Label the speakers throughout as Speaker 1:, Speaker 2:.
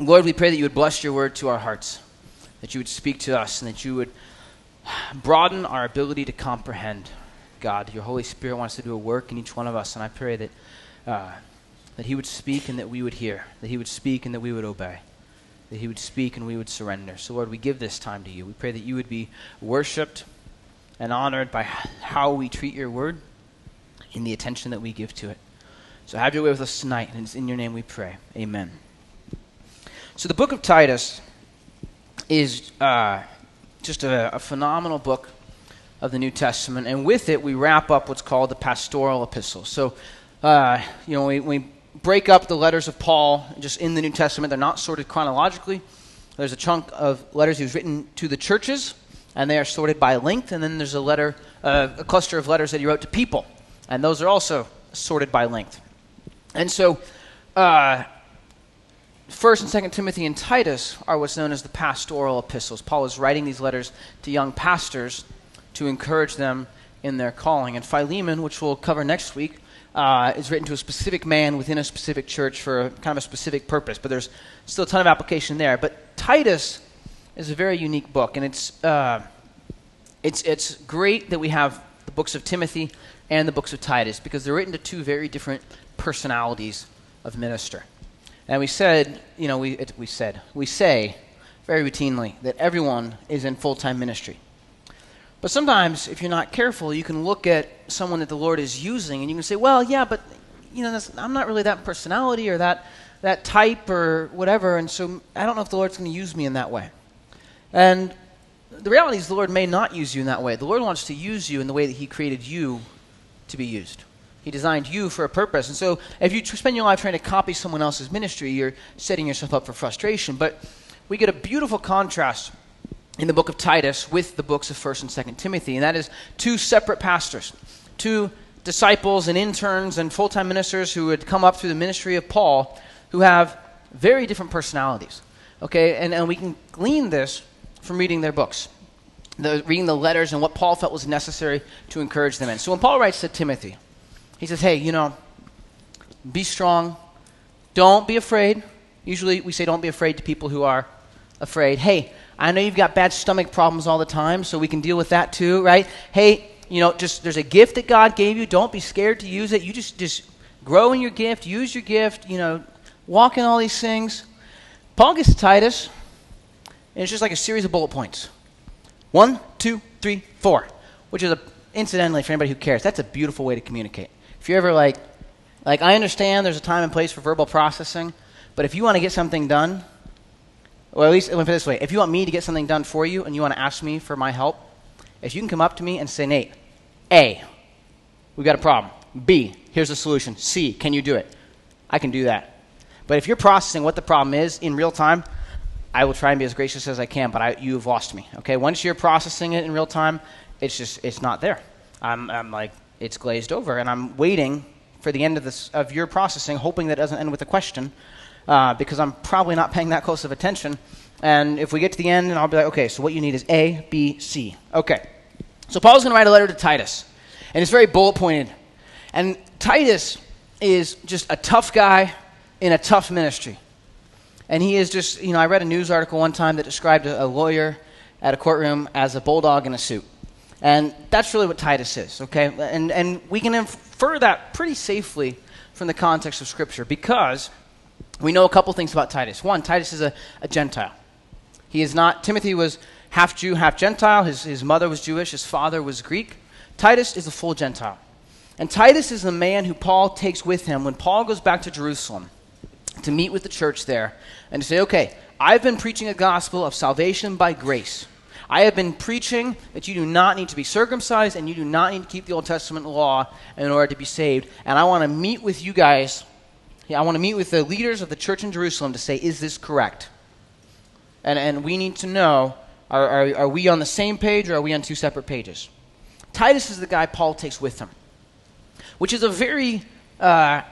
Speaker 1: Lord, we pray that you would bless your word to our hearts, that you would speak to us, and that you would broaden our ability to comprehend. God, your Holy Spirit wants to do a work in each one of us, and I pray that, uh, that He would speak and that we would hear, that He would speak and that we would obey, that He would speak and we would surrender. So, Lord, we give this time to you. We pray that you would be worshiped and honored by how we treat your word and the attention that we give to it. So, have your way with us tonight, and it's in your name we pray. Amen. So, the book of Titus is uh, just a, a phenomenal book of the New Testament, and with it we wrap up what's called the pastoral epistle. So, uh, you know, we, we break up the letters of Paul just in the New Testament. They're not sorted chronologically. There's a chunk of letters he was written to the churches, and they are sorted by length. And then there's a letter, uh, a cluster of letters that he wrote to people, and those are also sorted by length. And so, uh, First and Second Timothy and Titus are what's known as the pastoral epistles. Paul is writing these letters to young pastors to encourage them in their calling. And Philemon, which we'll cover next week, uh, is written to a specific man within a specific church for a, kind of a specific purpose. But there's still a ton of application there. But Titus is a very unique book, and it's uh, it's it's great that we have the books of Timothy and the books of Titus because they're written to two very different personalities of minister. And we said, you know, we it, we said we say very routinely that everyone is in full time ministry. But sometimes, if you're not careful, you can look at someone that the Lord is using and you can say, well, yeah, but you know, I'm not really that personality or that, that type or whatever, and so I don't know if the Lord's going to use me in that way. And the reality is, the Lord may not use you in that way. The Lord wants to use you in the way that He created you to be used. He designed you for a purpose. And so, if you spend your life trying to copy someone else's ministry, you're setting yourself up for frustration. But we get a beautiful contrast in the book of Titus with the books of 1st and 2nd Timothy, and that is two separate pastors, two disciples and interns and full time ministers who had come up through the ministry of Paul who have very different personalities. Okay, and, and we can glean this from reading their books, the, reading the letters and what Paul felt was necessary to encourage them in. So when Paul writes to Timothy, he says, Hey, you know, be strong, don't be afraid. Usually we say don't be afraid to people who are afraid. Hey, I know you've got bad stomach problems all the time, so we can deal with that too, right? Hey, you know, just there's a gift that God gave you. Don't be scared to use it. You just just grow in your gift, use your gift, you know, walk in all these things. Paul gets to Titus, and it's just like a series of bullet points. One, two, three, four, which is a, incidentally for anybody who cares, that's a beautiful way to communicate. If you're ever like, like I understand there's a time and place for verbal processing, but if you want to get something done, or at least let me put it this way: if you want me to get something done for you, and you want to ask me for my help, if you can come up to me and say, Nate, A, we got a problem. B, here's the solution. C, can you do it? I can do that. But if you're processing what the problem is in real time, I will try and be as gracious as I can, but I, you've lost me. Okay, once you're processing it in real time, it's just it's not there. I'm, I'm like it's glazed over, and I'm waiting for the end of this of your processing, hoping that doesn't end with a question, uh, because I'm probably not paying that close of attention. And if we get to the end, and I'll be like, okay, so what you need is A, B, C. Okay. So Paul's going to write a letter to Titus, and it's very bullet pointed. And Titus is just a tough guy in a tough ministry. And he is just, you know, I read a news article one time that described a, a lawyer at a courtroom as a bulldog in a suit. And that's really what Titus is, okay? And, and we can infer that pretty safely from the context of Scripture because we know a couple things about Titus. One, Titus is a, a Gentile. He is not, Timothy was half Jew, half Gentile. His, his mother was Jewish, his father was Greek. Titus is a full Gentile. And Titus is the man who Paul takes with him when Paul goes back to Jerusalem to meet with the church there and to say, okay, I've been preaching a gospel of salvation by grace. I have been preaching that you do not need to be circumcised and you do not need to keep the Old Testament law in order to be saved. And I want to meet with you guys. I want to meet with the leaders of the church in Jerusalem to say, is this correct? And, and we need to know are, are, are we on the same page or are we on two separate pages? Titus is the guy Paul takes with him, which is a very uh,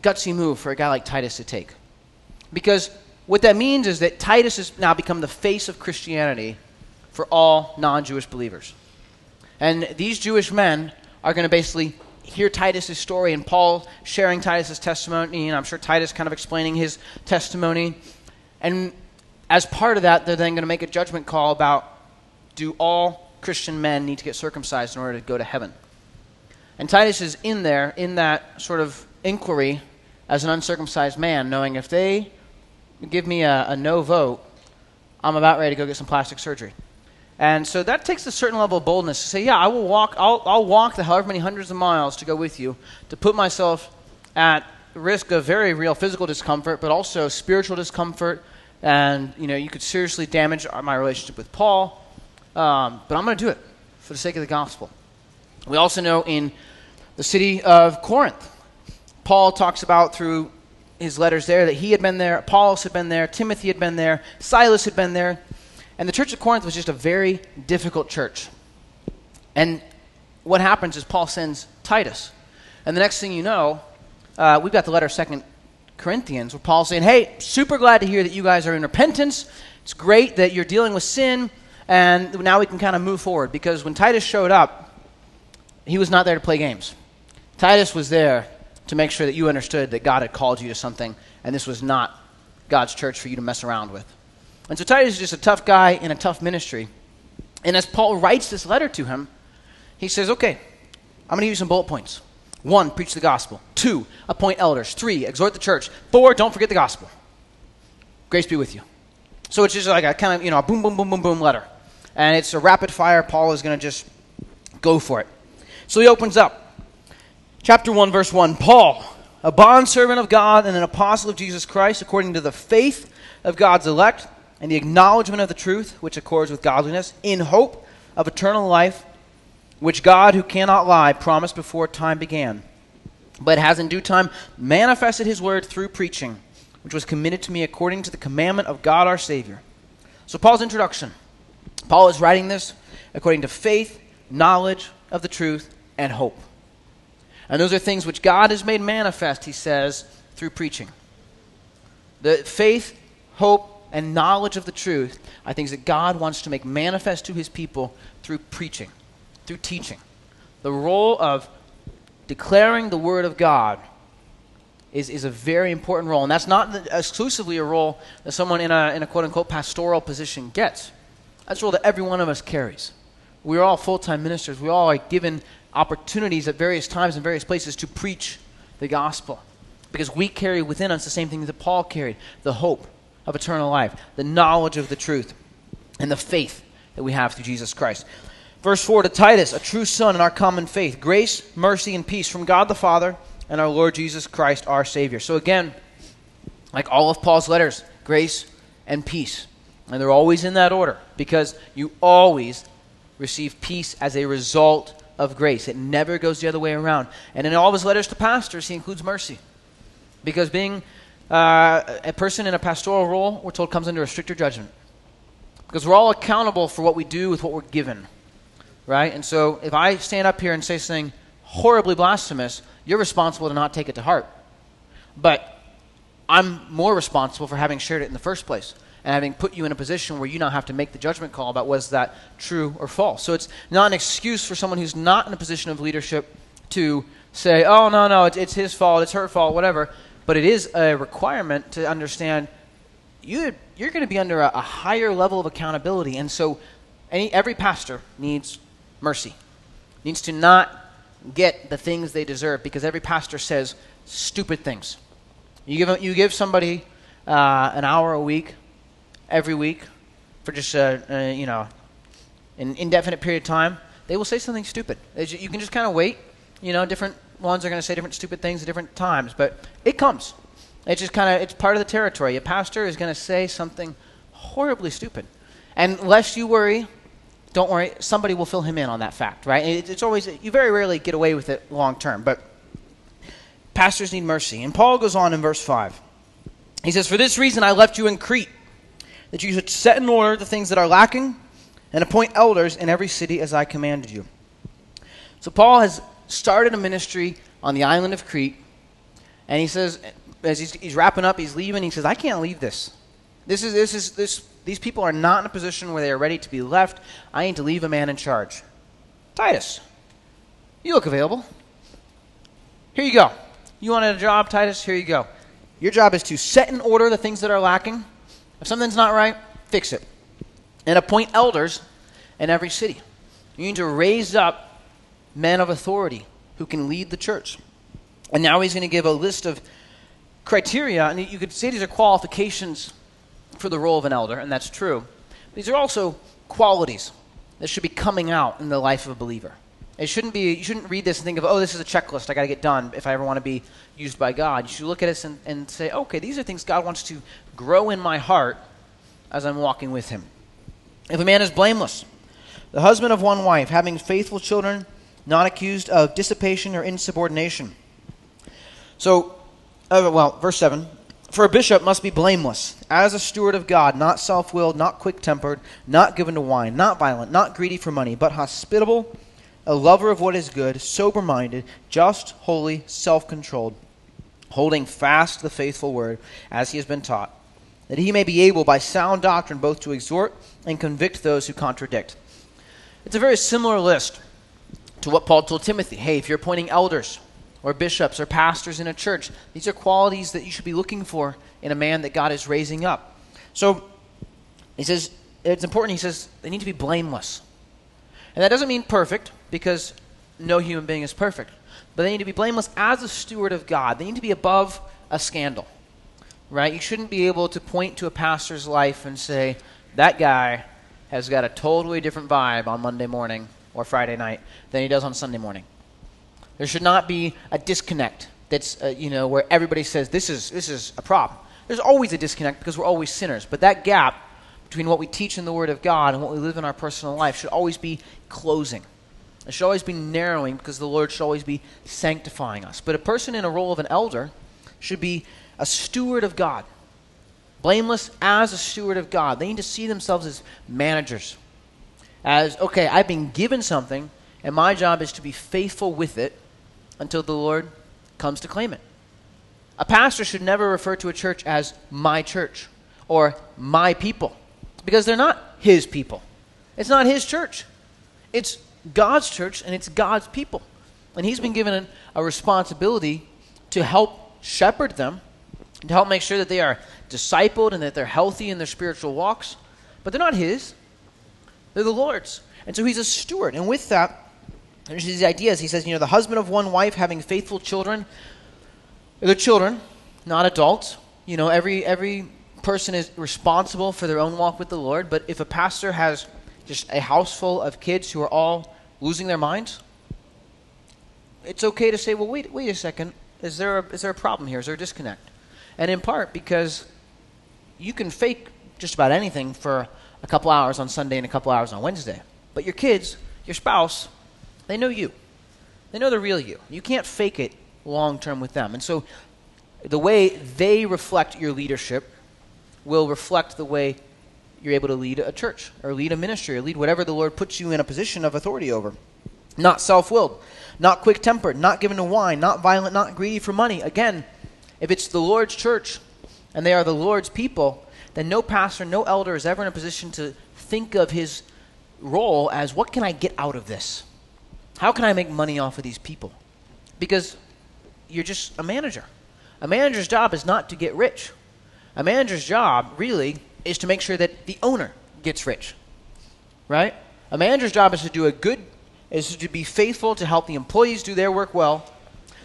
Speaker 1: gutsy move for a guy like Titus to take. Because what that means is that Titus has now become the face of Christianity for all non Jewish believers. And these Jewish men are going to basically hear Titus' story and Paul sharing Titus' testimony, and I'm sure Titus kind of explaining his testimony. And as part of that, they're then going to make a judgment call about do all Christian men need to get circumcised in order to go to heaven? And Titus is in there, in that sort of inquiry as an uncircumcised man, knowing if they give me a, a no vote, I'm about ready to go get some plastic surgery. And so that takes a certain level of boldness to say, yeah, I will walk, I'll, I'll walk the however many hundreds of miles to go with you, to put myself at risk of very real physical discomfort, but also spiritual discomfort. And, you know, you could seriously damage my relationship with Paul. Um, but I'm going to do it for the sake of the gospel. We also know in the city of Corinth, Paul talks about through his letters there that he had been there, Apollos had been there, Timothy had been there, Silas had been there. And the church of Corinth was just a very difficult church. And what happens is Paul sends Titus. And the next thing you know, uh, we've got the letter Second Corinthians where Paul's saying, Hey, super glad to hear that you guys are in repentance. It's great that you're dealing with sin. And now we can kind of move forward. Because when Titus showed up, he was not there to play games. Titus was there to make sure that you understood that God had called you to something, and this was not God's church for you to mess around with. And so Titus is just a tough guy in a tough ministry. And as Paul writes this letter to him, he says, Okay, I'm going to give you some bullet points. One, preach the gospel. Two, appoint elders. Three, exhort the church. Four, don't forget the gospel. Grace be with you. So it's just like a kind of, you know, a boom, boom, boom, boom, boom letter. And it's a rapid fire. Paul is going to just go for it. So he opens up. Chapter 1, verse 1 Paul, a bondservant of God and an apostle of Jesus Christ, according to the faith of God's elect and the acknowledgement of the truth which accords with godliness, in hope of eternal life, which God, who cannot lie, promised before time began, but has in due time manifested his word through preaching, which was committed to me according to the commandment of God our Savior. So, Paul's introduction. Paul is writing this according to faith, knowledge of the truth, and hope. And those are things which God has made manifest, he says, through preaching. The faith, hope, and knowledge of the truth are things that God wants to make manifest to his people through preaching, through teaching. The role of declaring the word of God is, is a very important role. And that's not exclusively a role that someone in a, in a quote unquote pastoral position gets. That's a role that every one of us carries. We're all full time ministers. We all are given opportunities at various times and various places to preach the gospel. Because we carry within us the same things that Paul carried the hope of eternal life, the knowledge of the truth, and the faith that we have through Jesus Christ. Verse 4 to Titus, a true son in our common faith, grace, mercy, and peace from God the Father and our Lord Jesus Christ, our Savior. So, again, like all of Paul's letters, grace and peace. And they're always in that order because you always receive peace as a result of grace. It never goes the other way around. And in all of his letters to pastors, he includes mercy. Because being uh, a person in a pastoral role, we're told, comes under a stricter judgment. Because we're all accountable for what we do with what we're given. Right? And so if I stand up here and say something horribly blasphemous, you're responsible to not take it to heart. But I'm more responsible for having shared it in the first place and having put you in a position where you now have to make the judgment call about was that true or false. So it's not an excuse for someone who's not in a position of leadership to say, oh, no, no, it's, it's his fault, it's her fault, whatever but it is a requirement to understand you, you're going to be under a, a, higher level of accountability. And so any, every pastor needs mercy, needs to not get the things they deserve because every pastor says stupid things. You give, you give somebody uh, an hour a week, every week, for just a, a, you know an indefinite period of time, they will say something stupid. You can just kind of wait. You know, different ones are going to say different stupid things at different times, but it comes. It's just kind of it's part of the territory. A pastor is going to say something horribly stupid, and lest you worry, don't worry. Somebody will fill him in on that fact, right? It, it's always you very rarely get away with it long term, but pastors need mercy. And Paul goes on in verse five. He says, "For this reason I left you in Crete, that you should set in order the things that are lacking, and appoint elders in every city as I commanded you." So Paul has started a ministry on the island of Crete. And he says, as he's, he's wrapping up, he's leaving. He says, I can't leave this. This is, this is, this, these people are not in a position where they are ready to be left. I need to leave a man in charge. Titus, you look available. Here you go. You wanted a job, Titus? Here you go. Your job is to set in order the things that are lacking If something's not right, fix it. And appoint elders in every city. You need to raise up men of authority who can lead the church. And now he's going to give a list of criteria, and you could say these are qualifications for the role of an elder, and that's true. These are also qualities that should be coming out in the life of a believer. It shouldn't be, you shouldn't read this and think of, oh, this is a checklist I got to get done if I ever want to be used by God. You should look at this and, and say, okay, these are things God wants to grow in my heart as I'm walking with Him. If a man is blameless, the husband of one wife, having faithful children, not accused of dissipation or insubordination. So, uh, well, verse 7 For a bishop must be blameless, as a steward of God, not self willed, not quick tempered, not given to wine, not violent, not greedy for money, but hospitable, a lover of what is good, sober minded, just, holy, self controlled, holding fast the faithful word as he has been taught, that he may be able by sound doctrine both to exhort and convict those who contradict. It's a very similar list to what Paul told Timothy. Hey, if you're appointing elders, or bishops or pastors in a church. These are qualities that you should be looking for in a man that God is raising up. So he says it's important. He says they need to be blameless. And that doesn't mean perfect because no human being is perfect. But they need to be blameless as a steward of God. They need to be above a scandal. Right? You shouldn't be able to point to a pastor's life and say, that guy has got a totally different vibe on Monday morning or Friday night than he does on Sunday morning. There should not be a disconnect that's, uh, you know, where everybody says this is, this is a problem. There's always a disconnect because we're always sinners. But that gap between what we teach in the Word of God and what we live in our personal life should always be closing. It should always be narrowing because the Lord should always be sanctifying us. But a person in a role of an elder should be a steward of God, blameless as a steward of God. They need to see themselves as managers. As, okay, I've been given something, and my job is to be faithful with it until the Lord comes to claim it. A pastor should never refer to a church as my church or my people because they're not his people. It's not his church. It's God's church and it's God's people. And he's been given a responsibility to help shepherd them, to help make sure that they are discipled and that they're healthy in their spiritual walks. But they're not his, they're the Lord's. And so he's a steward. And with that, there's these ideas. He says, you know, the husband of one wife having faithful children. They're children, not adults. You know, every every person is responsible for their own walk with the Lord. But if a pastor has just a house full of kids who are all losing their minds, it's okay to say, well, wait, wait a second. Is there a, is there a problem here? Is there a disconnect? And in part because you can fake just about anything for a couple hours on Sunday and a couple hours on Wednesday. But your kids, your spouse, they know you. They know the real you. You can't fake it long term with them. And so the way they reflect your leadership will reflect the way you're able to lead a church or lead a ministry or lead whatever the Lord puts you in a position of authority over. Not self willed, not quick tempered, not given to wine, not violent, not greedy for money. Again, if it's the Lord's church and they are the Lord's people, then no pastor, no elder is ever in a position to think of his role as what can I get out of this? How can I make money off of these people? Because you're just a manager. A manager's job is not to get rich. A manager's job, really, is to make sure that the owner gets rich. Right? A manager's job is to do a good, is to be faithful to help the employees do their work well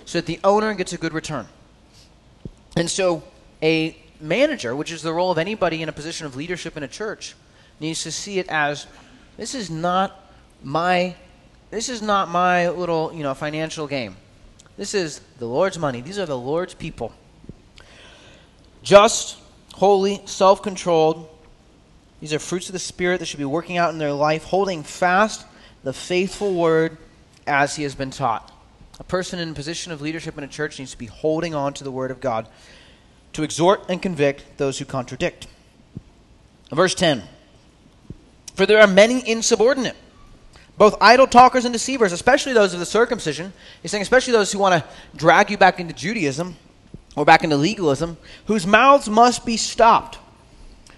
Speaker 1: so that the owner gets a good return. And so a manager, which is the role of anybody in a position of leadership in a church, needs to see it as this is not my this is not my little, you know, financial game. This is the Lord's money. These are the Lord's people. Just, holy, self controlled. These are fruits of the Spirit that should be working out in their life, holding fast the faithful word as he has been taught. A person in a position of leadership in a church needs to be holding on to the word of God to exhort and convict those who contradict. Verse 10 For there are many insubordinate both idle talkers and deceivers, especially those of the circumcision. He's saying, especially those who want to drag you back into Judaism or back into legalism, whose mouths must be stopped,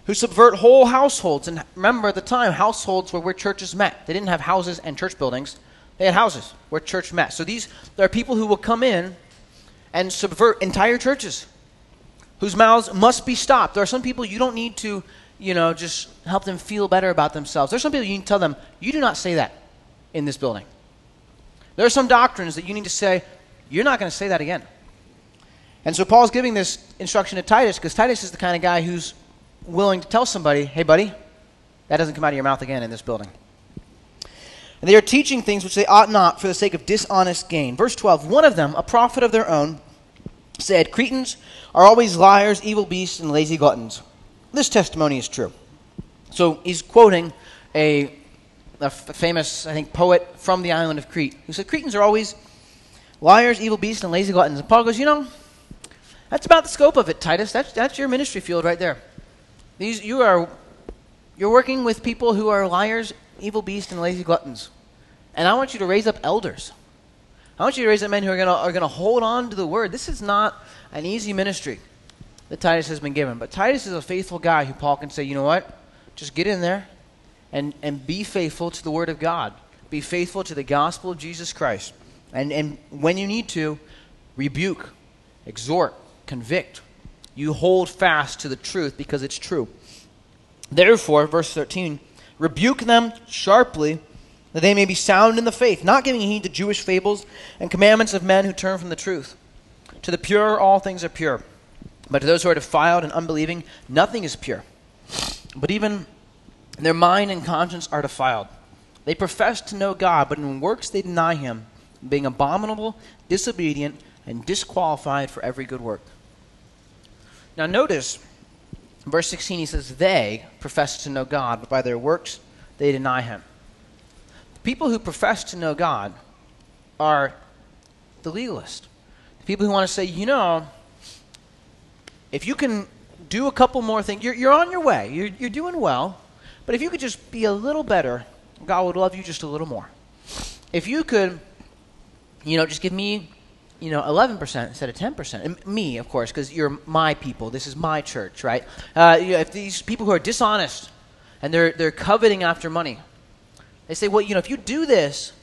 Speaker 1: who subvert whole households. And remember, at the time, households were where churches met. They didn't have houses and church buildings, they had houses where church met. So these there are people who will come in and subvert entire churches, whose mouths must be stopped. There are some people you don't need to, you know, just help them feel better about themselves. There are some people you can tell them, you do not say that in this building. There are some doctrines that you need to say, you're not going to say that again. And so Paul's giving this instruction to Titus because Titus is the kind of guy who's willing to tell somebody, hey, buddy, that doesn't come out of your mouth again in this building. And they are teaching things which they ought not for the sake of dishonest gain. Verse 12 One of them, a prophet of their own, said, Cretans are always liars, evil beasts, and lazy gluttons. This testimony is true. So he's quoting a, a famous, I think, poet from the island of Crete who said, Cretans are always liars, evil beasts, and lazy gluttons. And Paul goes, You know, that's about the scope of it, Titus. That's, that's your ministry field right there. These, you are, you're working with people who are liars, evil beasts, and lazy gluttons. And I want you to raise up elders. I want you to raise up men who are going are gonna hold on to the word. This is not an easy ministry that Titus has been given. But Titus is a faithful guy who Paul can say, you know what? Just get in there and, and be faithful to the word of God. Be faithful to the gospel of Jesus Christ. And, and when you need to, rebuke, exhort, convict. You hold fast to the truth because it's true. Therefore, verse 13, rebuke them sharply that they may be sound in the faith, not giving heed to Jewish fables and commandments of men who turn from the truth. To the pure, all things are pure. But to those who are defiled and unbelieving, nothing is pure. But even their mind and conscience are defiled. They profess to know God, but in works they deny Him, being abominable, disobedient, and disqualified for every good work. Now, notice, verse 16, he says, They profess to know God, but by their works they deny Him The people who profess to know God are the legalist. People who want to say, you know, if you can do a couple more things, you're, you're on your way, you're, you're doing well, but if you could just be a little better, God would love you just a little more. If you could, you know, just give me, you know, 11% instead of 10%. And me, of course, because you're my people. This is my church, right? Uh, you know, if these people who are dishonest and they're, they're coveting after money, they say, well, you know, if you do this,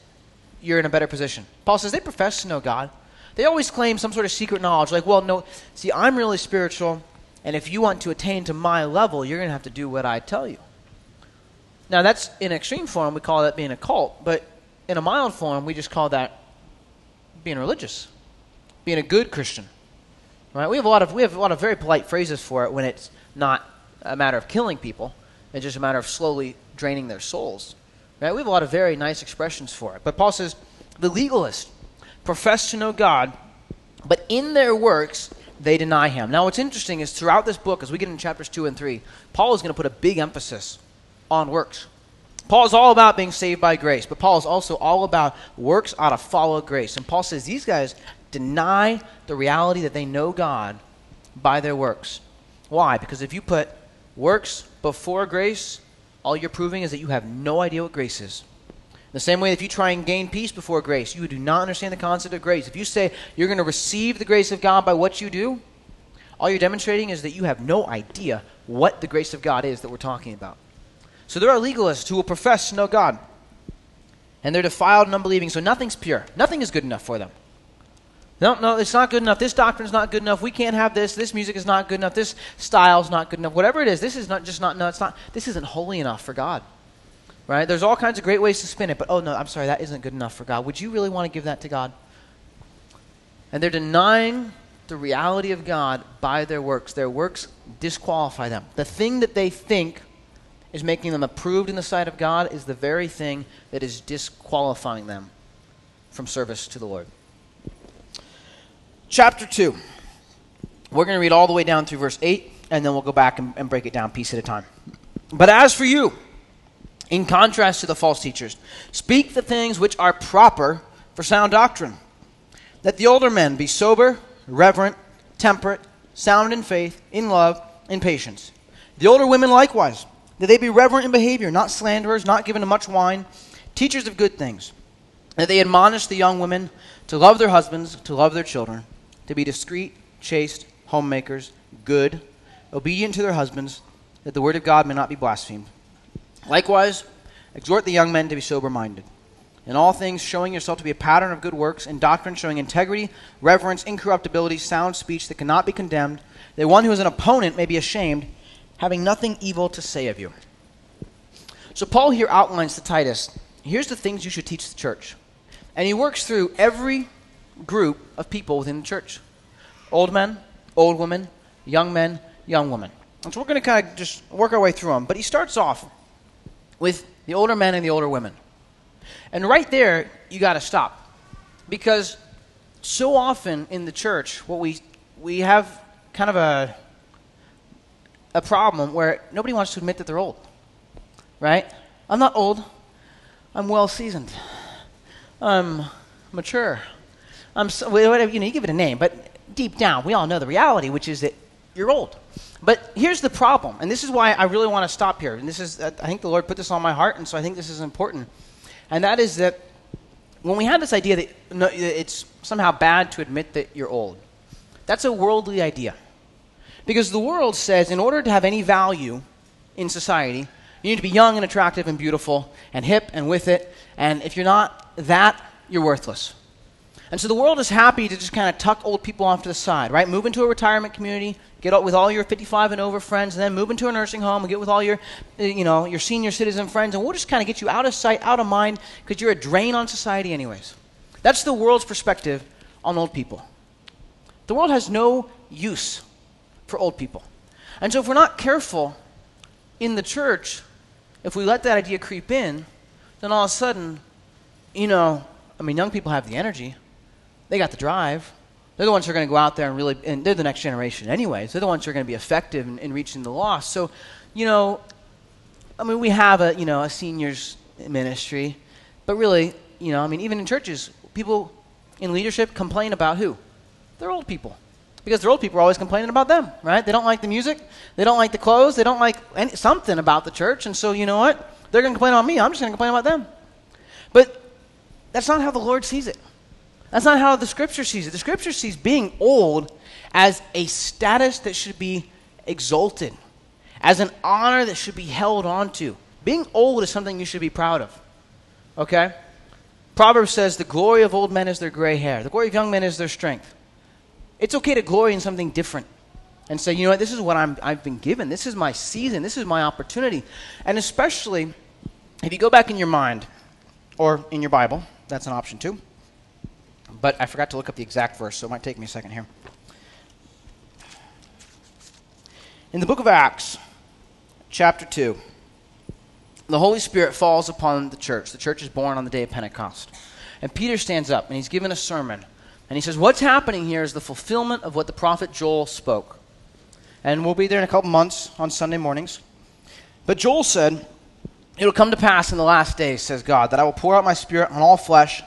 Speaker 1: you're in a better position. Paul says they profess to know God. They always claim some sort of secret knowledge, like, well, no, see, I'm really spiritual, and if you want to attain to my level, you're going to have to do what I tell you. Now, that's in extreme form, we call that being a cult, but in a mild form, we just call that being religious, being a good Christian. Right? We have a lot of we have a lot of very polite phrases for it when it's not a matter of killing people; it's just a matter of slowly draining their souls. Right? We have a lot of very nice expressions for it. But Paul says the legalists profess to know God, but in their works they deny him. Now, what's interesting is throughout this book, as we get into chapters 2 and 3, Paul is going to put a big emphasis on works. Paul is all about being saved by grace, but Paul is also all about works ought to follow grace. And Paul says these guys deny the reality that they know God by their works. Why? Because if you put works before grace, all you're proving is that you have no idea what grace is. The same way, if you try and gain peace before grace, you do not understand the concept of grace. If you say you're going to receive the grace of God by what you do, all you're demonstrating is that you have no idea what the grace of God is that we're talking about. So there are legalists who will profess to know God, and they're defiled and unbelieving, so nothing's pure. Nothing is good enough for them. No, no, it's not good enough. This doctrine is not good enough. We can't have this. This music is not good enough. This style is not good enough. Whatever it is, this is not just not. No, it's not. This isn't holy enough for God. Right? There's all kinds of great ways to spin it, but oh no, I'm sorry, that isn't good enough for God. Would you really want to give that to God? And they're denying the reality of God by their works. Their works disqualify them. The thing that they think is making them approved in the sight of God is the very thing that is disqualifying them from service to the Lord chapter 2. We're going to read all the way down through verse 8, and then we'll go back and, and break it down piece at a time. But as for you, in contrast to the false teachers, speak the things which are proper for sound doctrine. Let the older men be sober, reverent, temperate, sound in faith, in love, in patience. The older women likewise, that they be reverent in behavior, not slanderers, not given to much wine, teachers of good things. That they admonish the young women to love their husbands, to love their children to be discreet, chaste, homemakers, good, obedient to their husbands, that the word of God may not be blasphemed. Likewise, exhort the young men to be sober minded. In all things, showing yourself to be a pattern of good works, in doctrine, showing integrity, reverence, incorruptibility, sound speech that cannot be condemned, that one who is an opponent may be ashamed, having nothing evil to say of you. So, Paul here outlines to Titus here's the things you should teach the church. And he works through every group of people within the church old men, old women, young men, young women. And so we're going to kind of just work our way through them. But he starts off with the older men and the older women. And right there, you got to stop. Because so often in the church, what we, we have kind of a, a problem where nobody wants to admit that they're old. Right? I'm not old. I'm well seasoned. I'm mature. I'm so, whatever, you know, you give it a name, but deep down, we all know the reality, which is that you're old. But here's the problem, and this is why I really want to stop here. And this is, uh, I think the Lord put this on my heart, and so I think this is important. And that is that when we have this idea that no, it's somehow bad to admit that you're old, that's a worldly idea. Because the world says in order to have any value in society, you need to be young and attractive and beautiful and hip and with it. And if you're not that, you're worthless. And so the world is happy to just kind of tuck old people off to the side, right? Move into a retirement community, get with all your 55 and over friends, and then move into a nursing home and get with all your, uh, you know, your senior citizen friends, and we'll just kind of get you out of sight, out of mind, because you're a drain on society, anyways. That's the world's perspective on old people. The world has no use for old people. And so if we're not careful in the church, if we let that idea creep in, then all of a sudden, you know, I mean, young people have the energy they got the drive. They're the ones who are going to go out there and really, and they're the next generation anyways. They're the ones who are going to be effective in, in reaching the lost. So, you know, I mean, we have a, you know, a seniors ministry, but really, you know, I mean, even in churches, people in leadership complain about who? They're old people. Because the old people are always complaining about them, right? They don't like the music, they don't like the clothes, they don't like any, something about the church, and so you know what? They're going to complain about me. I'm just going to complain about them. But that's not how the Lord sees it. That's not how the scripture sees it. The scripture sees being old as a status that should be exalted, as an honor that should be held onto. Being old is something you should be proud of. Okay? Proverbs says, The glory of old men is their gray hair, the glory of young men is their strength. It's okay to glory in something different and say, you know what, this is what I'm, I've been given. This is my season. This is my opportunity. And especially if you go back in your mind or in your Bible, that's an option too but I forgot to look up the exact verse, so it might take me a second here. In the book of Acts, chapter 2, the Holy Spirit falls upon the church. The church is born on the day of Pentecost. And Peter stands up and he's given a sermon. And he says, What's happening here is the fulfillment of what the prophet Joel spoke. And we'll be there in a couple months on Sunday mornings. But Joel said, It'll come to pass in the last days, says God, that I will pour out my spirit on all flesh.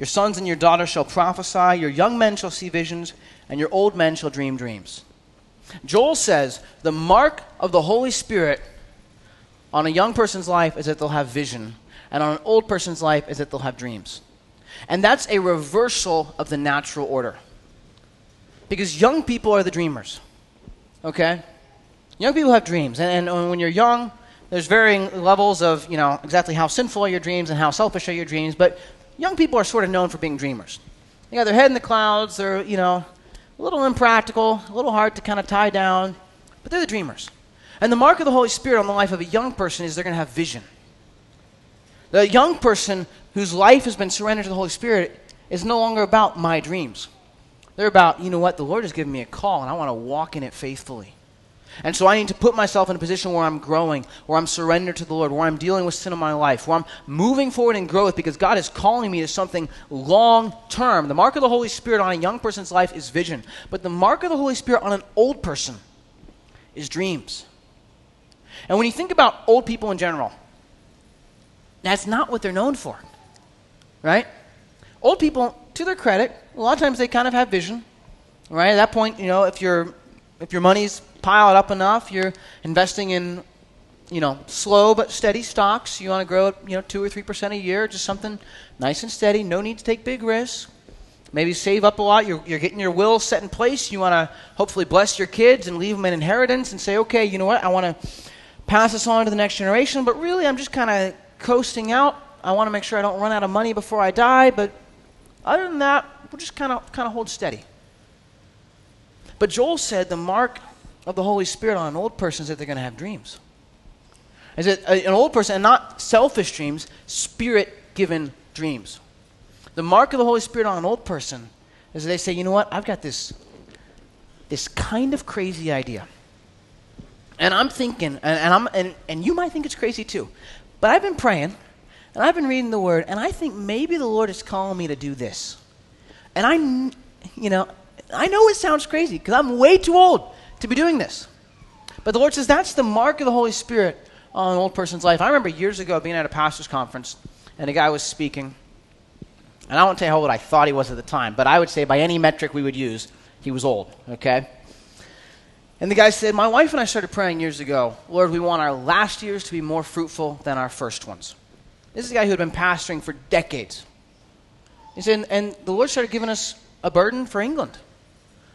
Speaker 1: Your sons and your daughters shall prophesy, your young men shall see visions, and your old men shall dream dreams. Joel says the mark of the Holy Spirit on a young person's life is that they'll have vision, and on an old person's life is that they'll have dreams. And that's a reversal of the natural order. Because young people are the dreamers. Okay? Young people have dreams. And, and, when you're young, there's varying levels of, you know, exactly how sinful are your dreams and how selfish are your dreams. But young people are sort of known for being dreamers. They got their head in the clouds, they're, you know, a little impractical, a little hard to kind of tie down, but they're the dreamers. And the mark of the Holy Spirit on the life of a young person is they're going to have vision. The young person whose life has been surrendered to the Holy Spirit is no longer about my dreams. They're about, you know what, the Lord has given me a call and I want to walk in it faithfully. And so I need to put myself in a position where I'm growing, where I'm surrendered to the Lord, where I'm dealing with sin in my life, where I'm moving forward in growth because God is calling me to something long term. The mark of the Holy Spirit on a young person's life is vision, but the mark of the Holy Spirit on an old person is dreams. And when you think about old people in general, that's not what they're known for, right? Old people, to their credit, a lot of times they kind of have vision, right? At that point, you know, if your if your money's pile it up enough, you're investing in, you know, slow but steady stocks. You want to grow it, you know, two or three percent a year, just something nice and steady. No need to take big risks. Maybe save up a lot. You're, you're getting your will set in place. You want to hopefully bless your kids and leave them an inheritance and say, okay, you know what? I want to pass this on to the next generation, but really I'm just kind of coasting out. I want to make sure I don't run out of money before I die, but other than that, we'll just kind of kind of hold steady. But Joel said the mark of the Holy Spirit on an old person is that they're going to have dreams. Is it an old person, and not selfish dreams, spirit given dreams. The mark of the Holy Spirit on an old person is they say, you know what, I've got this, this kind of crazy idea. And I'm thinking, and, and, I'm, and, and you might think it's crazy too, but I've been praying, and I've been reading the Word, and I think maybe the Lord is calling me to do this. And I, you know, I know it sounds crazy because I'm way too old to be doing this. But the Lord says that's the mark of the Holy Spirit on an old person's life. I remember years ago being at a pastor's conference, and a guy was speaking. And I won't tell you how old I thought he was at the time, but I would say by any metric we would use, he was old, okay? And the guy said, My wife and I started praying years ago, Lord, we want our last years to be more fruitful than our first ones. This is a guy who had been pastoring for decades. He said, and the Lord started giving us a burden for England.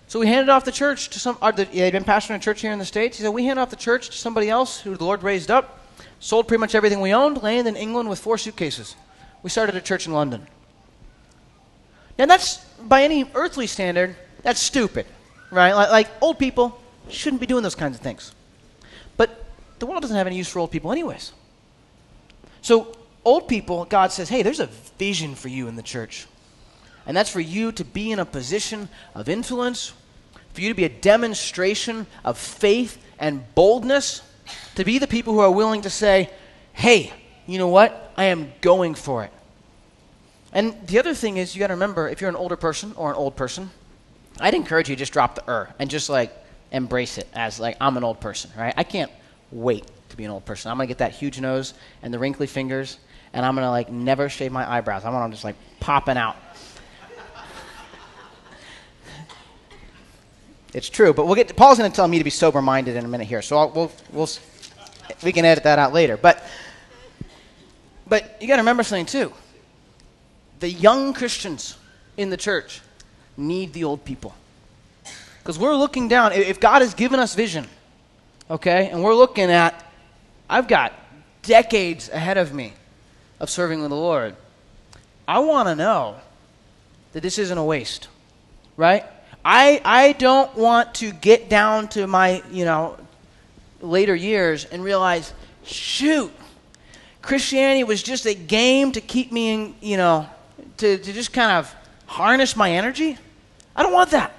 Speaker 1: So we handed off the church to some, uh, the, he had been pastoring a church here in the States. He said, We handed off the church to somebody else who the Lord raised up, sold pretty much everything we owned, landed in England with four suitcases. We started a church in London. Now, that's, by any earthly standard, that's stupid, right? Like, like old people shouldn't be doing those kinds of things. But the world doesn't have any use for old people, anyways. So, old people, God says, hey, there's a vision for you in the church. And that's for you to be in a position of influence, for you to be a demonstration of faith and boldness, to be the people who are willing to say, hey, you know what? I am going for it. And the other thing is, you got to remember if you're an older person or an old person, I'd encourage you to just drop the er and just like embrace it as like, I'm an old person, right? I can't wait to be an old person. I'm going to get that huge nose and the wrinkly fingers, and I'm going to like never shave my eyebrows. I want them just like popping out. It's true, but we'll get. Paul's going to tell me to be sober-minded in a minute here, so I'll, we'll, we'll, we can edit that out later. But, but you got to remember something too. The young Christians in the church need the old people, because we're looking down. If God has given us vision, okay, and we're looking at, I've got decades ahead of me of serving with the Lord. I want to know that this isn't a waste, right? I, I don't want to get down to my, you know, later years and realize, shoot, Christianity was just a game to keep me in, you know, to, to just kind of harness my energy. I don't want that.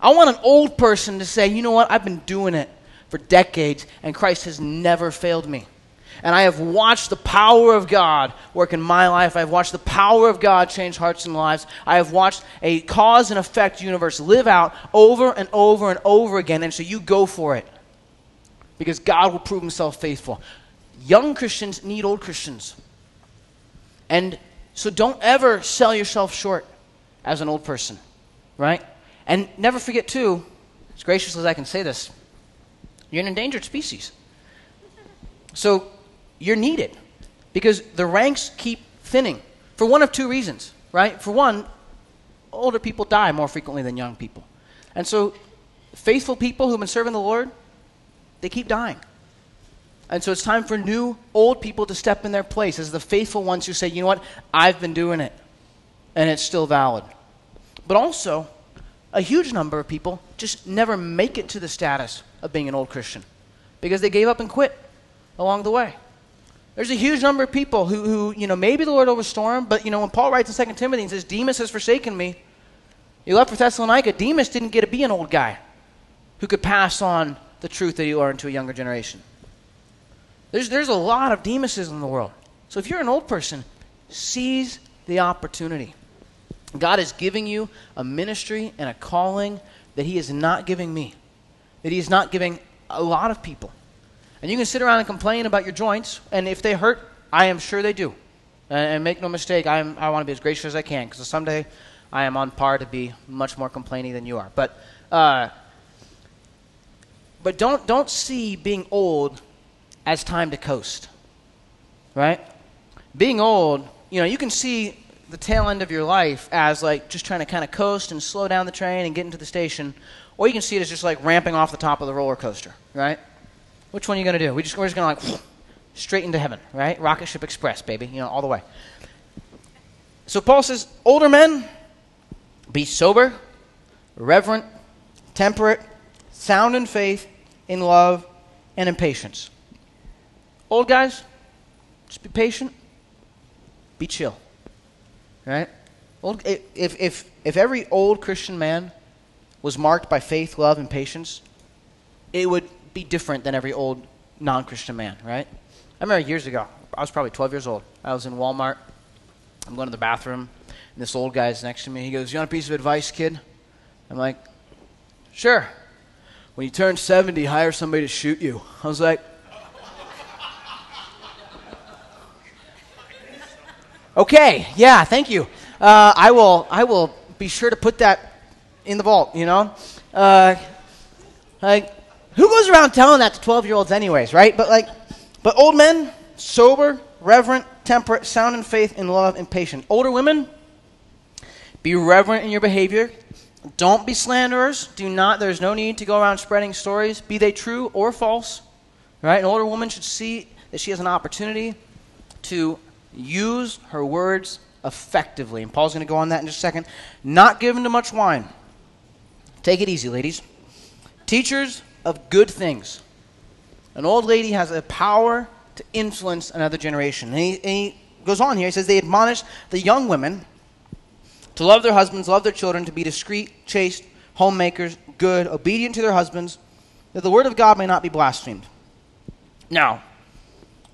Speaker 1: I want an old person to say, you know what, I've been doing it for decades, and Christ has never failed me. And I have watched the power of God work in my life. I've watched the power of God change hearts and lives. I have watched a cause and effect universe live out over and over and over again. And so you go for it because God will prove himself faithful. Young Christians need old Christians. And so don't ever sell yourself short as an old person, right? And never forget, too, as gracious as I can say this, you're an endangered species. So you're needed because the ranks keep thinning for one of two reasons, right? For one, older people die more frequently than young people. And so faithful people who've been serving the Lord, they keep dying. And so it's time for new old people to step in their place as the faithful ones who say, you know what, I've been doing it, and it's still valid. But also, a huge number of people just never make it to the status of being an old Christian because they gave up and quit along the way. There's a huge number of people who, who, you know, maybe the Lord will restore them, but, you know, when Paul writes in 2 Timothy and says, Demas has forsaken me, he left for Thessalonica. Demas didn't get to be an old guy who could pass on the truth that he learned to a younger generation. There's, there's a lot of Demases in the world. So if you're an old person, seize the opportunity. God is giving you a ministry and a calling that He is not giving me, that He is not giving a lot of people. And you can sit around and complain about your joints, and if they hurt, I am sure they do. And, make no mistake, I'm, I want to be as gracious as I can, because someday I am on par to be much more complaining than you are. But, uh, but don't, don't see being old as time to coast, right? Being old, you know, you can see the tail end of your life as like just trying to kind of coast and slow down the train and get into the station, or you can see it as just like ramping off the top of the roller coaster, right? Which one are you going to do? We just, we're just going to like straight into heaven, right? Rocket ship express, baby, you know, all the way. So Paul says, older men, be sober, reverent, temperate, sound in faith, in love, and in patience. Old guys, just be patient, be chill. Right? Old, if, if, if every old Christian man was marked by faith, love, and patience, it would be different than every old non Christian man, right? I remember years ago, I was probably 12 years old. I was in Walmart. I'm going to the bathroom, and this old guy's next to me. He goes, You want a piece of advice, kid? I'm like, Sure. When you turn 70, hire somebody to shoot you. I was like, Okay, yeah, thank you. Uh, I will. I will be sure to put that in the vault. You know, uh, like who goes around telling that to twelve-year-olds, anyways, right? But like, but old men, sober, reverent, temperate, sound in faith, in love, and patient. Older women, be reverent in your behavior. Don't be slanderers. Do not. There's no need to go around spreading stories, be they true or false. Right? An older woman should see that she has an opportunity to use her words effectively. And Paul's going to go on that in just a second. Not given to much wine. Take it easy, ladies. Teachers of good things. An old lady has a power to influence another generation. And he, and he goes on here. He says, They admonish the young women to love their husbands, love their children, to be discreet, chaste, homemakers, good, obedient to their husbands, that the word of God may not be blasphemed. Now,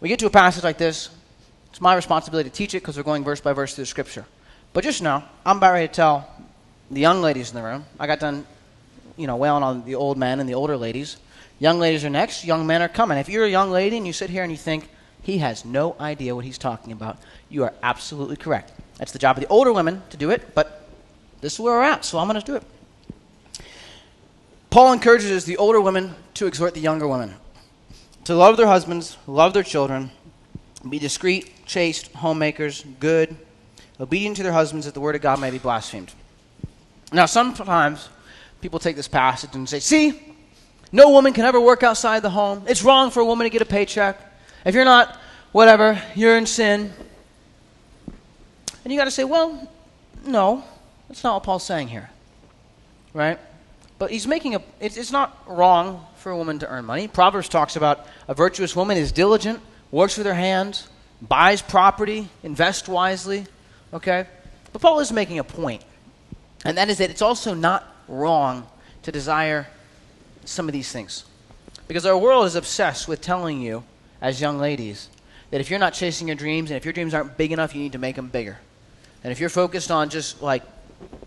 Speaker 1: we get to a passage like this, it's my responsibility to teach it because we're going verse by verse through the scripture. But just know, I'm about ready to tell the young ladies in the room. I got done, you know, wailing on the old men and the older ladies. Young ladies are next, young men are coming. If you're a young lady and you sit here and you think, he has no idea what he's talking about, you are absolutely correct. That's the job of the older women to do it, but this is where we're at, so I'm going to do it. Paul encourages the older women to exhort the younger women to love their husbands, love their children, be discreet, chaste, homemakers, good, obedient to their husbands, that the word of God may be blasphemed. Now, sometimes people take this passage and say, see, no woman can ever work outside the home. It's wrong for a woman to get a paycheck. If you're not, whatever, you're in sin. And you got to say, well, no, that's not what Paul's saying here. Right? But he's making a, it's, it's not wrong for a woman to earn money. Proverbs talks about a virtuous woman is diligent, works with her hands, buys property, invests wisely. Okay? But Paul is making a point, and that is that it's also not wrong to desire some of these things. Because our world is obsessed with telling you, as young ladies, that if you're not chasing your dreams and if your dreams aren't big enough, you need to make them bigger. And if you're focused on just like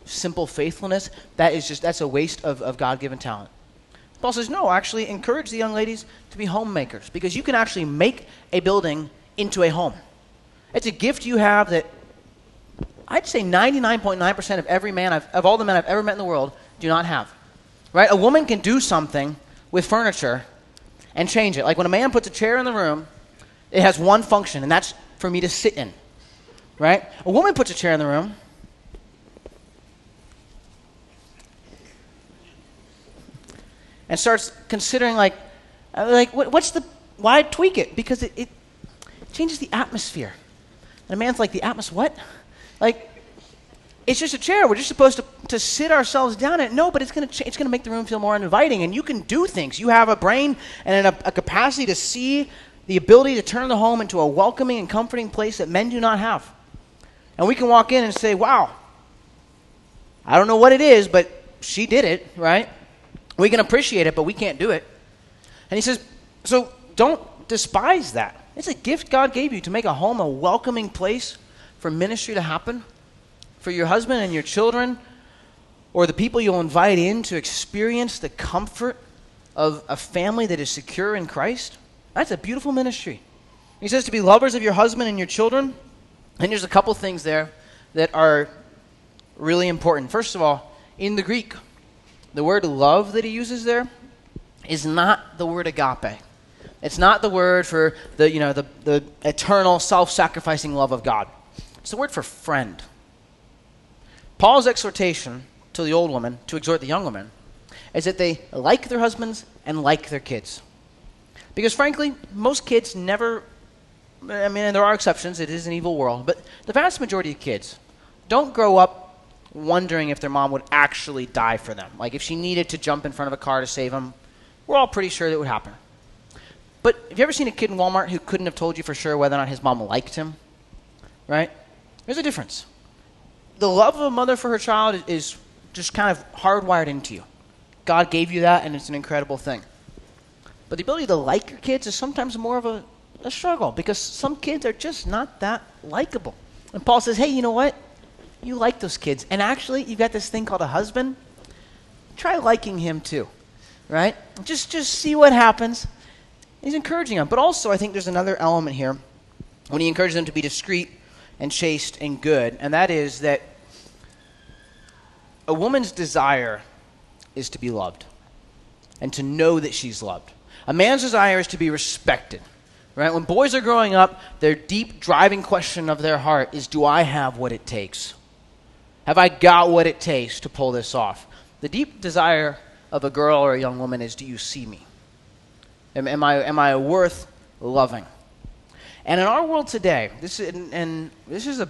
Speaker 1: simple faithfulness, that is just that's a waste of, of God given talent. Paul says, no, actually encourage the young ladies to be homemakers because you can actually make a building into a home. It's a gift you have that I'd say 99.9% of every man, I've, of all the men I've ever met in the world, do not have. Right? A woman can do something with furniture and change it. Like when a man puts a chair in the room, it has one function, and that's for me to sit in. Right? A woman puts a chair in the room. And starts considering, like, uh, like what's the, why tweak it? Because it, it changes the atmosphere. And a man's like, the atmosphere, what? Like, it's just a chair. We're just supposed to, to sit ourselves down in it. No, but it's going to it's going to make the room feel more inviting. And you can do things. You have a brain and a, a capacity to see the ability to turn the home into a welcoming and comforting place that men do not have. And we can walk in and say, wow, I don't know what it is, but she did it, right? We can appreciate it, but we can't do it. And he says, so don't despise that. It's a gift God gave you to make a home a welcoming place for ministry to happen, for your husband and your children, or the people you'll invite in to experience the comfort of a family that is secure in Christ. That's a beautiful ministry. He says to be lovers of your husband and your children. And there's a couple things there that are really important. First of all, in the Greek, the word love that he uses there is not the word agape. It's not the word for the, you know, the, the eternal self sacrificing love of God. It's the word for friend. Paul's exhortation to the old woman, to exhort the young woman, is that they like their husbands and like their kids. Because frankly, most kids never, I mean, there are exceptions, it is an evil world, but the vast majority of kids don't grow up wondering if their mom would actually die for them. Like if she needed to jump in front of a car to save them, we're all pretty sure that would happen. But have you ever seen a kid in Walmart who couldn't have told you for sure whether or not his mom liked him? Right? There's a difference. The love of a mother for her child is just kind of hardwired into you. God gave you that, and it's an incredible thing. But the ability to like your kids is sometimes more of a, a struggle because some kids are just not that likable. And Paul says, hey, you know what? You like those kids. And actually, you've got this thing called a husband. Try liking him too, right? Just, just see what happens. He's encouraging them. But also, I think there's another element here when he encourages them to be discreet and chaste and good, and that is that a woman's desire is to be loved and to know that she's loved. A man's desire is to be respected. Right? When boys are growing up, their deep driving question of their heart is Do I have what it takes? Have I got what it takes to pull this off? The deep desire of a girl or a young woman is Do you see me? Am, am I, am I worth loving? And in our world today, this is, and, and this is a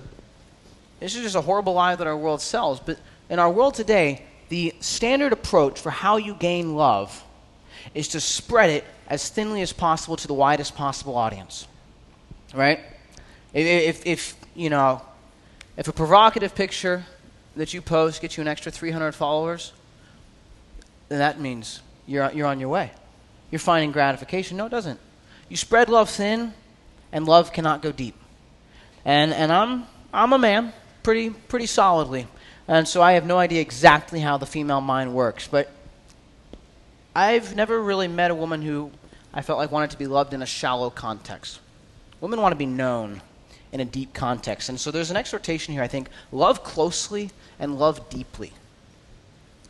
Speaker 1: this is just a horrible lie that our world sells, but in our world today, the standard approach for how you gain love is to spread it as thinly as possible to the widest possible audience. Right? If, if you know, if a provocative picture that you post gets you an extra 300 followers, then that means you're, you're on your way. You're finding gratification. No, it doesn't. You spread love thin, and love cannot go deep. And, and I'm, I'm a man, pretty, pretty solidly. And so I have no idea exactly how the female mind works. But I've never really met a woman who I felt like wanted to be loved in a shallow context. Women want to be known in a deep context. And so there's an exhortation here, I think love closely and love deeply.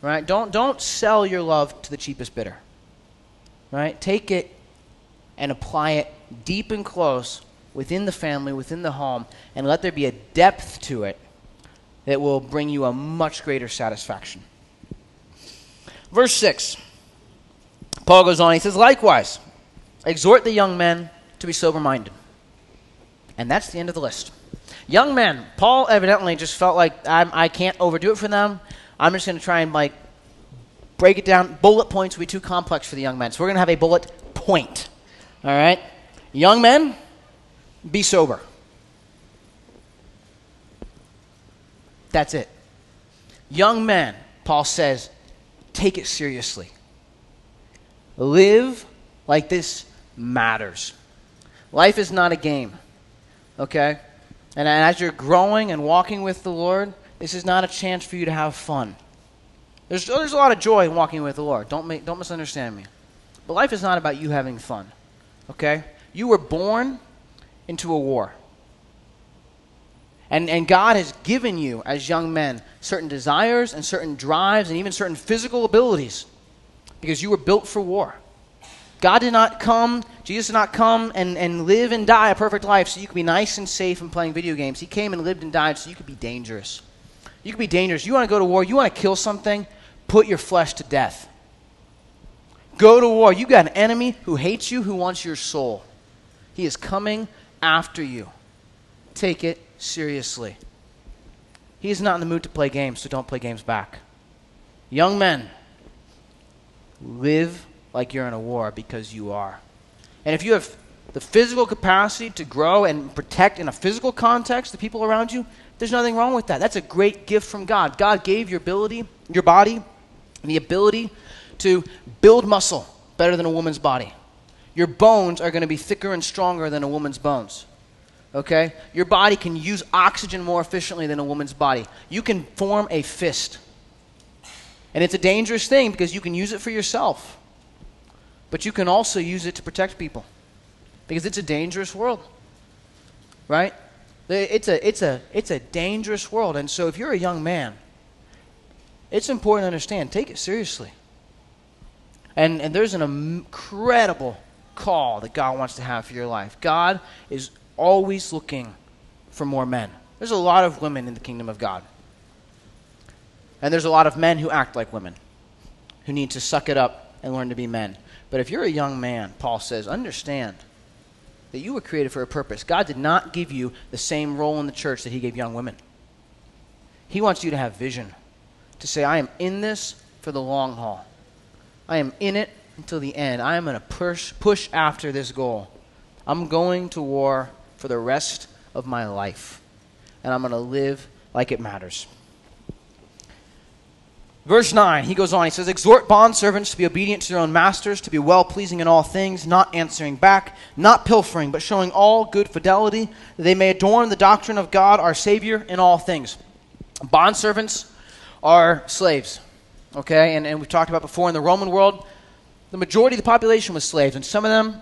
Speaker 1: Right? Don't, don't sell your love to the cheapest bidder. Right? Take it and apply it deep and close within the family, within the home, and let there be a depth to it that will bring you a much greater satisfaction. Verse 6. Paul goes on, he says, Likewise, exhort the young men to be sober minded. And that's the end of the list. Young men, Paul evidently just felt like I'm, I can not overdo it for them. I'm just going to try and like break it down. Bullet points will be too complex for the young men. So we're going to have a bullet point. All right? Young men, be sober. That's it. Young men, Paul says, take it seriously. Live like this matters. Life is not a game, okay? And as you're growing and walking with the Lord, this is not a chance for you to have fun. There's, there's a lot of joy in walking with the Lord. Don't, make, don't misunderstand me. But life is not about you having fun, okay? You were born into a war. And, and God has given you, as young men, certain desires and certain drives and even certain physical abilities because you were built for war. God did not come, Jesus did not come and, and live and die a perfect life so you could be nice and safe and playing video games. He came and lived and died so you could be dangerous. You could be dangerous. You want to go to war, you want to kill something, put your flesh to death. Go to war. You got an enemy who hates you, who wants your soul. He is coming after you. Take it seriously. He is not in the mood to play games, so don't play games back. Young men, live like you're in a war because you are. And if you have the physical capacity to grow and protect in a physical context the people around you, there's nothing wrong with that. That's a great gift from God. God gave your ability, your body, the ability to build muscle better than a woman's body. Your bones are going to be thicker and stronger than a woman's bones okay? Your body can use oxygen more efficiently than a woman's body. You can form a fist. And it's a dangerous thing because you can use it for yourself, but you can also use it to protect people because it's a dangerous world, right? It's a, it's a, it's a dangerous world. And so if you're a young man, it's important to understand take it seriously. And, and there's an incredible call that God wants to have for your life. God is always looking for more men. There's a lot of women in the kingdom of God. And there's a lot of men who act like women, who need to suck it up and learn to be men. But if you're a young man, Paul says, understand that you were created for a purpose. God did not give you the same role in the church that he gave young women. He wants you to have vision, to say, I am in this for the long haul. I am in it until the end. I am going to push, push after this goal. I'm going to war for the rest of my life, and I'm going to live like it matters. Verse 9, he goes on, he says, Exhort bondservants to be obedient to their own masters, to be well pleasing in all things, not answering back, not pilfering, but showing all good fidelity, that they may adorn the doctrine of God our Savior in all things. Bondservants are slaves, okay? And, and we've talked about before in the Roman world, the majority of the population was slaves, and some of them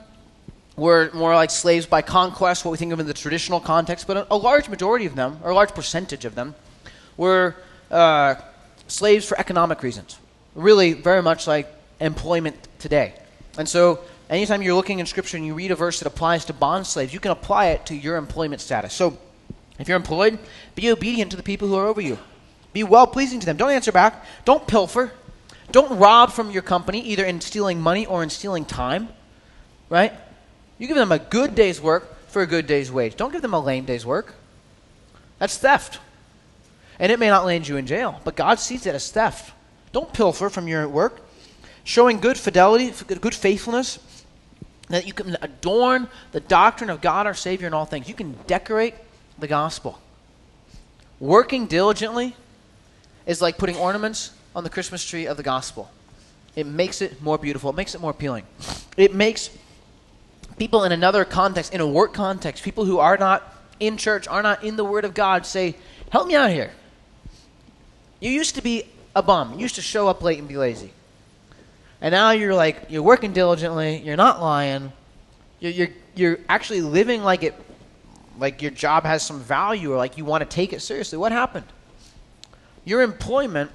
Speaker 1: were more like slaves by conquest, what we think of in the traditional context, but a, a large majority of them, or a large percentage of them, were. Uh, slaves for economic reasons. Really, very much like employment today. And so, anytime you're looking in Scripture and you read a verse that applies to bond slaves, you can apply it to your employment status. So, if you're employed, be obedient to the people who are over you. Be well pleasing to them. Don't answer back. Don't pilfer. Don't rob from your company, either in stealing money or in stealing time. Right? You give them a good day's work for a good day's wage. Don't give them a lame day's work. That's theft. And it may not land you in jail, but God sees it as theft. Don't pilfer from your work. Showing good fidelity, good faithfulness, that you can adorn the doctrine of God our Savior in all things. You can decorate the gospel. Working diligently is like putting ornaments on the Christmas tree of the gospel. It makes it more beautiful, it makes it more appealing. It makes people in another context, in a work context, people who are not in church, are not in the Word of God, say, Help me out here. You used to be a bum. You used to show up late and be lazy. And now you're like, you're working diligently, you're not lying, you're, you're, you're actually living like it, like your job has some value or like you want to take it seriously. What happened? Your employment,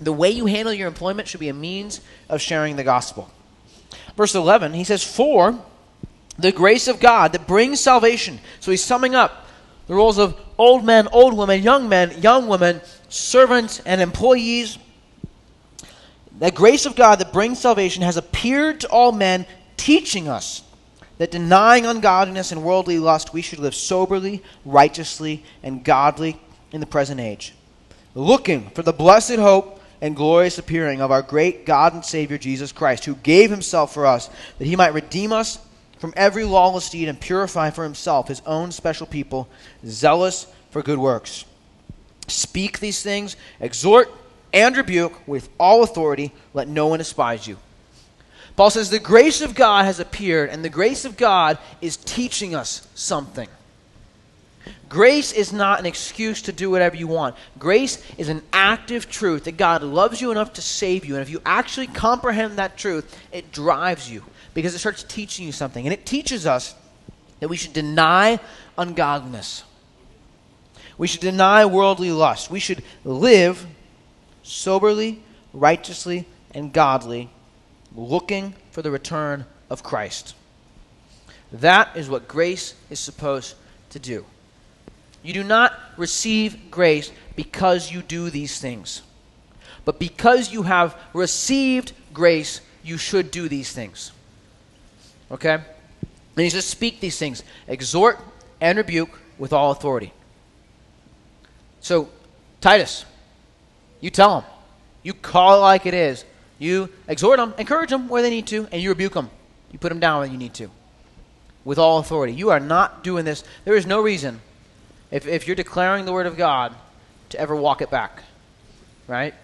Speaker 1: the way you handle your employment should be a means of sharing the gospel. Verse 11, he says, For the grace of God that brings salvation. So he's summing up the roles of old men, old women, young men, young women, servants, and employees. That grace of God that brings salvation has appeared to all men, teaching us that denying ungodliness and worldly lust, we should live soberly, righteously, and godly in the present age, looking for the blessed hope and glorious appearing of our great God and Savior Jesus Christ, who gave himself for us, that he might redeem us from every lawless deed and purify for himself his own special people, zealous for good works. Speak these things, exhort and rebuke with all authority. Let no one despise you. Paul says the grace of God has appeared, and the grace of God is teaching us something. Grace is not an excuse to do whatever you want. Grace is an active truth that God loves you enough to save you. And if you actually comprehend that truth, it drives you because it starts teaching you something. And it teaches us that we should deny ungodliness. We should deny worldly lust. We should live soberly, righteously, and godly, looking for the return of Christ. That is what grace is supposed to do. You do not receive grace because you do these things, but because you have received grace, you should do these things. Okay? And he says, Speak these things, exhort and rebuke with all authority. So, Titus, you tell them. You call it like it is. You exhort them, encourage them where they need to, and you rebuke them. You put them down when you need to. With all authority. You are not doing this. There is no reason, if, if you're declaring the Word of God, to ever walk it back. Right?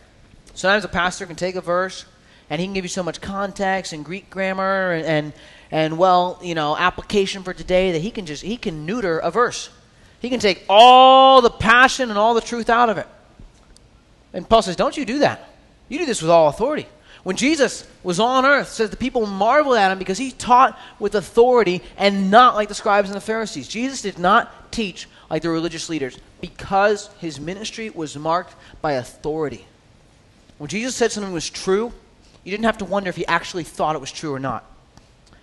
Speaker 1: Sometimes a pastor can take a verse and he can give you so much context and Greek grammar and, and, and well, you know, application for today that he can just he can neuter a verse. He can take all the passion and all the truth out of it. And Paul says, Don't you do that. You do this with all authority. When Jesus was on earth, says the people marveled at him because he taught with authority and not like the scribes and the Pharisees. Jesus did not teach like the religious leaders because his ministry was marked by authority. When Jesus said something was true, you didn't have to wonder if he actually thought it was true or not.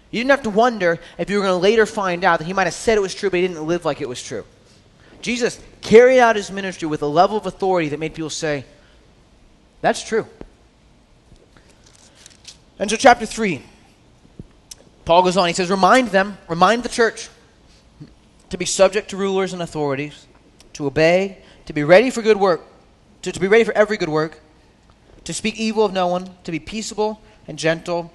Speaker 1: You didn't have to wonder if you were going to later find out that he might have said it was true, but he didn't live like it was true. Jesus carried out his ministry with a level of authority that made people say, That's true. And so, chapter 3, Paul goes on. He says, Remind them, remind the church to be subject to rulers and authorities, to obey, to be ready for good work, to, to be ready for every good work, to speak evil of no one, to be peaceable and gentle,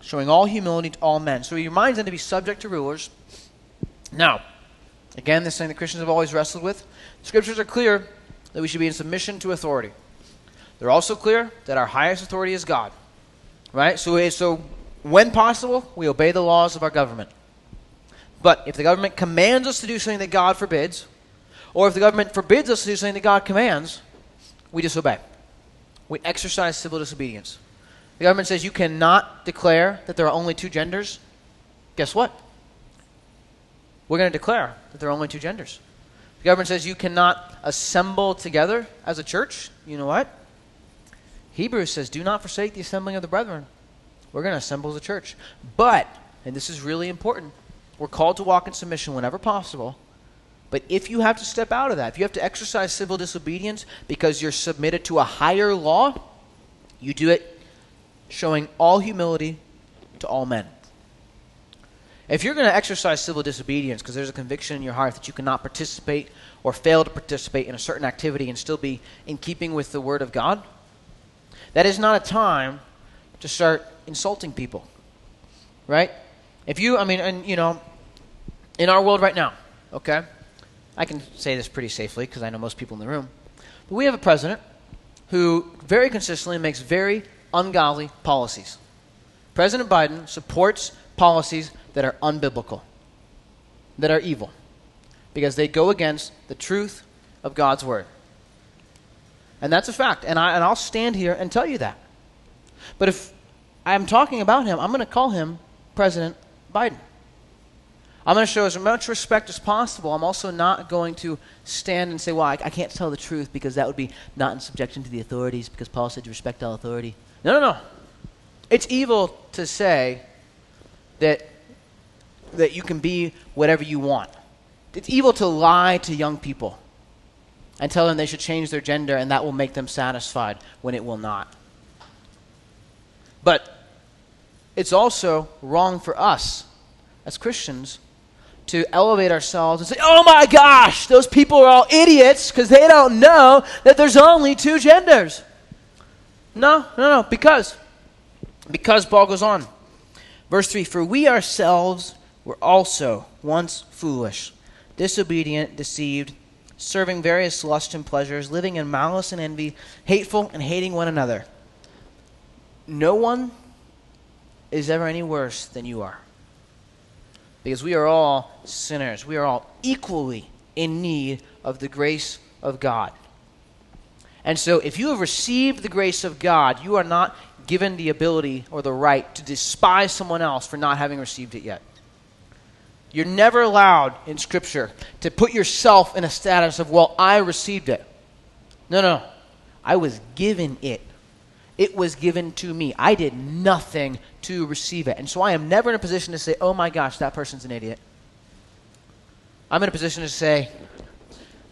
Speaker 1: showing all humility to all men. So he reminds them to be subject to rulers. Now, again, this thing that Christians have always wrestled with. The Scriptures are clear that we should be in submission to authority. They're also clear that our highest authority is God. Right? So, so when possible, we obey the laws of our government. But if the government commands us to do something that God forbids, or if the government forbids us to do something that God commands, we disobey. We exercise civil disobedience. The government says you cannot declare that there are only two genders. Guess what? We're going to declare that there are only two genders. The government says you cannot assemble together as a church. You know what? Hebrews says, do not forsake the assembling of the brethren. We're going to assemble as a church. But, and this is really important, we're called to walk in submission whenever possible. But if you have to step out of that, if you have to exercise civil disobedience because you're submitted to a higher law, you do it showing all humility to all men. If you're going to exercise civil disobedience because there's a conviction in your heart that you cannot participate or fail to participate in a certain activity and still be in keeping with the Word of God, that is not a time to start insulting people. Right? If you, I mean, and you know, in our world right now, okay, I can say this pretty safely because I know most people in the room, but we have a president who very consistently makes very ungodly policies. President Biden supports policies that are unbiblical, that are evil, because they go against the truth of God's word. And that's a fact. And, I, and I'll stand here and tell you that. But if I'm talking about him, I'm going to call him President Biden. I'm going to show as much respect as possible. I'm also not going to stand and say, well, I, I, can't tell the truth because that would be not in subjection to the authorities because Paul said to respect all authority. No, no, no. It's evil to say that, that you can be whatever you want. It's evil to lie to young people and tell them they should change their gender and that will make them satisfied when it will not. But it's also wrong for us as Christians to elevate ourselves and say, oh my gosh, those people are all idiots because they don't know that there's only two genders. No, no, no, because. Because Paul goes on. Verse 3 For we ourselves were also once foolish, disobedient, deceived serving various lusts and pleasures, living in malice and envy, hateful and hating one another. No one is ever any worse than you are. Because we are all sinners. We are all equally in need of the grace of God. And so, if you have received the grace of God, you are not given the ability or the right to despise someone else for not having received it yet. You're never allowed in Scripture to put yourself in a status of, well, I received it. No, no. I was given it. It was given to me. I did nothing to receive it. And so I am never in a position to say, oh my gosh, that person's an idiot. I'm in a position to say,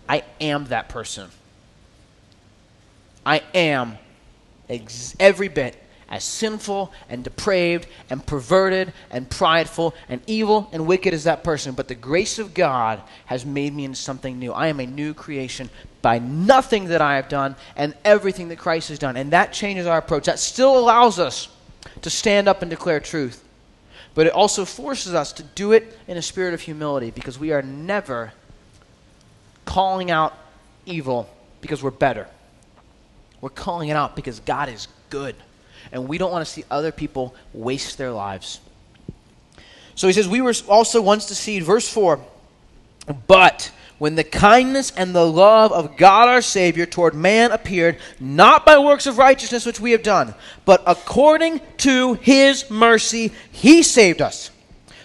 Speaker 1: I am that person. I am ex- every bit as sinful and depraved and perverted and prideful and evil and wicked as that person. But the grace of God has made me into something new. I am a new creation by nothing that I have done and everything that Christ has done. And that changes our approach. That still allows us to stand up and declare truth. But it also forces us to do it in a spirit of humility because we are never calling out evil because we're better. We're calling it out because God is good and we don't want to see other people waste their lives. So he says, We were also once deceived. Verse 4 But when the kindness and the love of God our Savior toward man appeared, not by works of righteousness which we have done, but according to his mercy, he saved us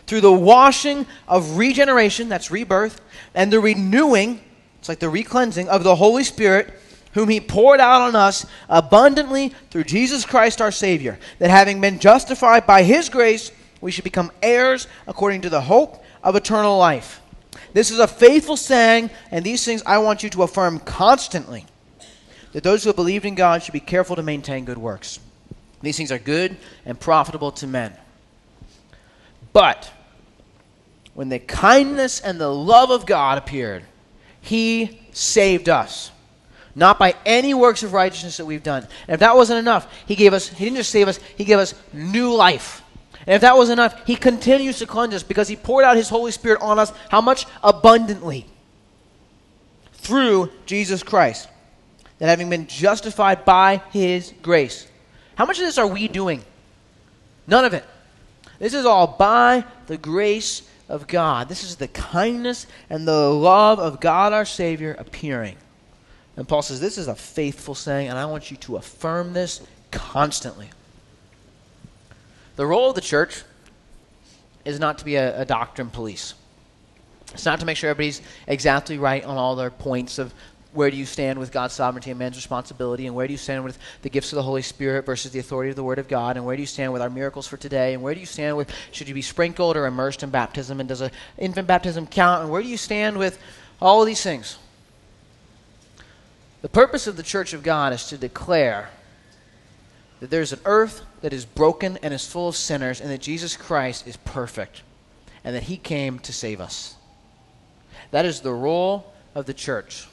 Speaker 1: through the washing of regeneration, that's rebirth, and the renewing, it's like the recleansing of the Holy Spirit whom he poured out on us abundantly through Jesus Christ our Savior, that having been justified by his grace, we should become heirs according to the hope of eternal life. This is a faithful saying, and these things I want you to affirm constantly that those who have believed in God should be careful to maintain good works. These things are good and profitable to men. But when the kindness and the love of God appeared, he saved us not by any works of righteousness that we've done. And if that wasn't enough, he gave us, he didn't just save us, he gave us new life. And if that was enough, he continues to cleanse us because he poured out his Holy Spirit on us. How much? Abundantly. Through Jesus Christ. That having been justified by his grace. How much of this are we doing? None of it. This is all by the grace of God. This is the kindness and the love of God our Savior appearing. And Paul says, This is a faithful saying, and I want you to affirm this constantly. The role of the church is not to be a, a doctrine police. It's not to make sure everybody's exactly right on all their points of where do you stand with God's sovereignty and man's responsibility, and where do you stand with the gifts of the Holy Spirit versus the authority of the Word of God, and where do you stand with our miracles for today, and where do you stand with should you be sprinkled or immersed in baptism, and does an infant baptism count, and where do you stand with all of these things? The purpose of the church of God is to declare that there's an earth that is broken and is full of sinners, and that Jesus Christ is perfect, and that He came to save us. That is the role of the church.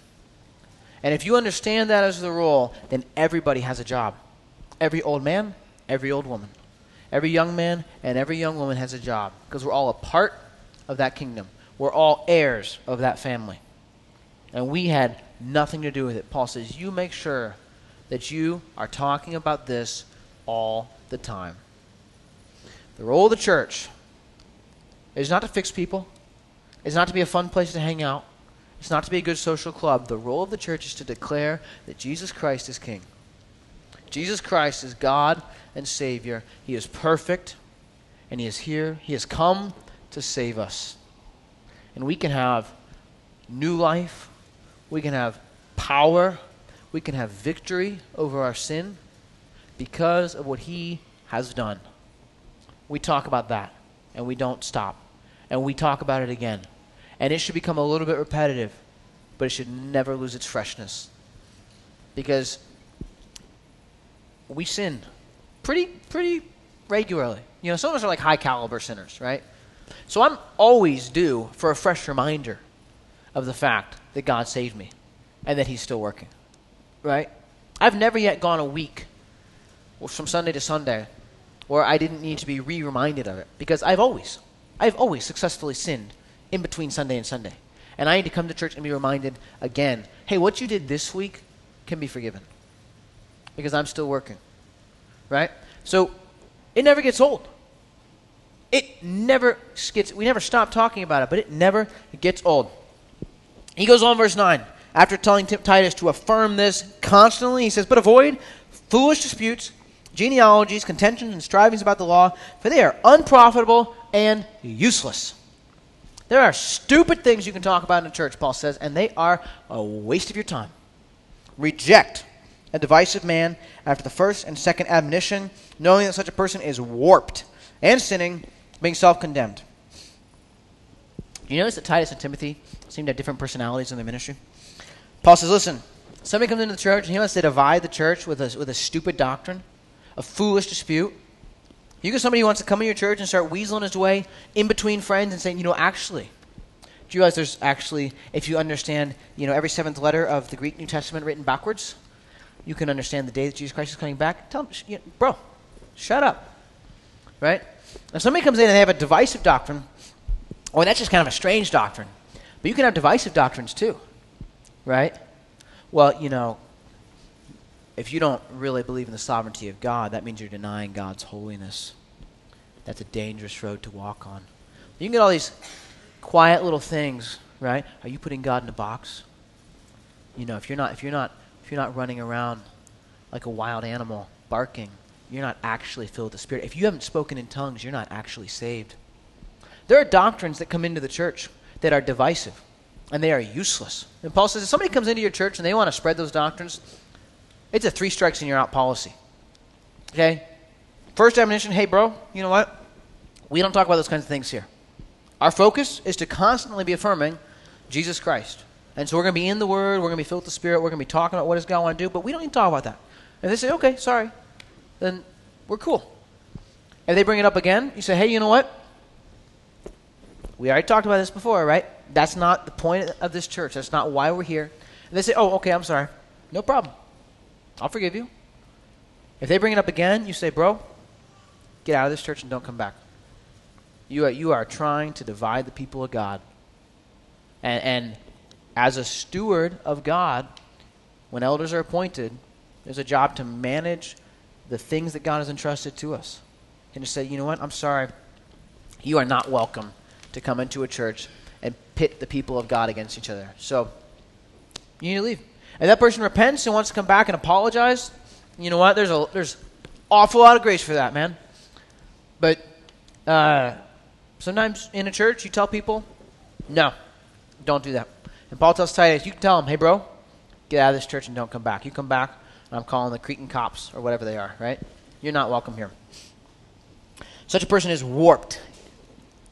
Speaker 1: And if you understand that as the role, then everybody has a job. Every old man, every old woman, every young man, and every young woman has a job because we're all a part of that kingdom. We're all heirs of that family. And we had nothing to do with it. Paul says, You make sure that you are talking about this all the time. The role of the church is not to fix people, it's not to be a fun place to hang out, it's not to be a good social club. The role of the church is to declare that Jesus Christ is King. Jesus Christ is God and Savior. He is perfect, and He is here. He has come to save us. And we can have new life, we can have power, we can have victory over our sin because of what He has done. We talk about that, and we don't stop. And we talk about it again and it should become a little bit repetitive, but it should never lose its freshness. Because we sin pretty pretty regularly. You know, some of us are like high caliber sinners, right? So I'm always due for a fresh reminder of the fact that God saved me and that He's still working, right? I've never yet gone a week from Sunday to Sunday where I didn't need to be re reminded of it because I've always, I've always successfully sinned in between Sunday and Sunday. And I need to come to church and be reminded again hey, what you did this week can be forgiven because I'm still working. Right? So it never gets old. It never gets, we never stop talking about it, but it never gets old. He goes on, verse 9. After telling Titus to affirm this constantly, he says, But avoid foolish disputes, genealogies, contentions, and strivings about the law, for they are unprofitable and useless. There are stupid things you can talk about in a church, Paul says, and they are a waste of your time. Reject a divisive man after the first and second admonition, knowing that such a person is warped and sinning, being self condemned. You notice that Titus and Timothy seem to have different personalities in their ministry? Paul says, listen, somebody comes into the church and he wants to divide the church with a, with a stupid doctrine, a foolish dispute. You get somebody who wants to come in your church and start weaseling his way in between friends and saying, you know, actually, do you realize there's actually, if you understand, you know, every seventh letter of the Greek New Testament written backwards, you can understand the day that Jesus Christ is coming back? Tell them, you know, bro, shut up. Right? If somebody comes in and they have a divisive doctrine, or that's just kind of a strange doctrine. But you can have divisive doctrines too. Right? Well, you know, if you don't really believe in the sovereignty of God, that means you're denying God's holiness. That's a dangerous road to walk on. You can get all these quiet little things, right? Are you putting God in a box? You know, if you're not if you're not if you're not running around like a wild animal barking, you're not actually filled with the Spirit. If you haven't spoken in tongues, you're not actually saved. There are doctrines that come into the church that are divisive and they are useless. And Paul says if somebody comes into your church and they want to spread those doctrines, it's a three strikes and you're out policy. Okay? First admonition, hey, bro, you know what? We don't talk about those kinds of things here. Our focus is to constantly be affirming Jesus Christ. And so we're going to be in the Word, we're going to be filled with the Spirit, we're going to be talking about what does God want to do, but we don't need to talk about that. And they say, okay, sorry, then we're cool. If they bring it up again, you say, hey, you know what? We already talked about this before, right? That's not the point of this church. That's not why we're here. And they say, oh, okay, I'm sorry. No problem. I'll forgive you. If they bring it up again, you say, bro, get out of this church and don't come back. You are, you are trying to divide the people of God. And, and as a steward of God, when elders are appointed, there's a job to manage the things that God has entrusted to us. And to say, you know what, I'm sorry. You are not welcome to come into a church and pit the people of God against each other. So, you need to leave. If that person repents and wants to come back and apologize, you know what? There's a there's awful lot of grace for that, man. But uh, sometimes in a church, you tell people, no, don't do that. And Paul tells Titus, you can tell him, hey, bro, get out of this church and don't come back. You come back, and I'm calling the Cretan cops or whatever they are, right? You're not welcome here. Such a person is warped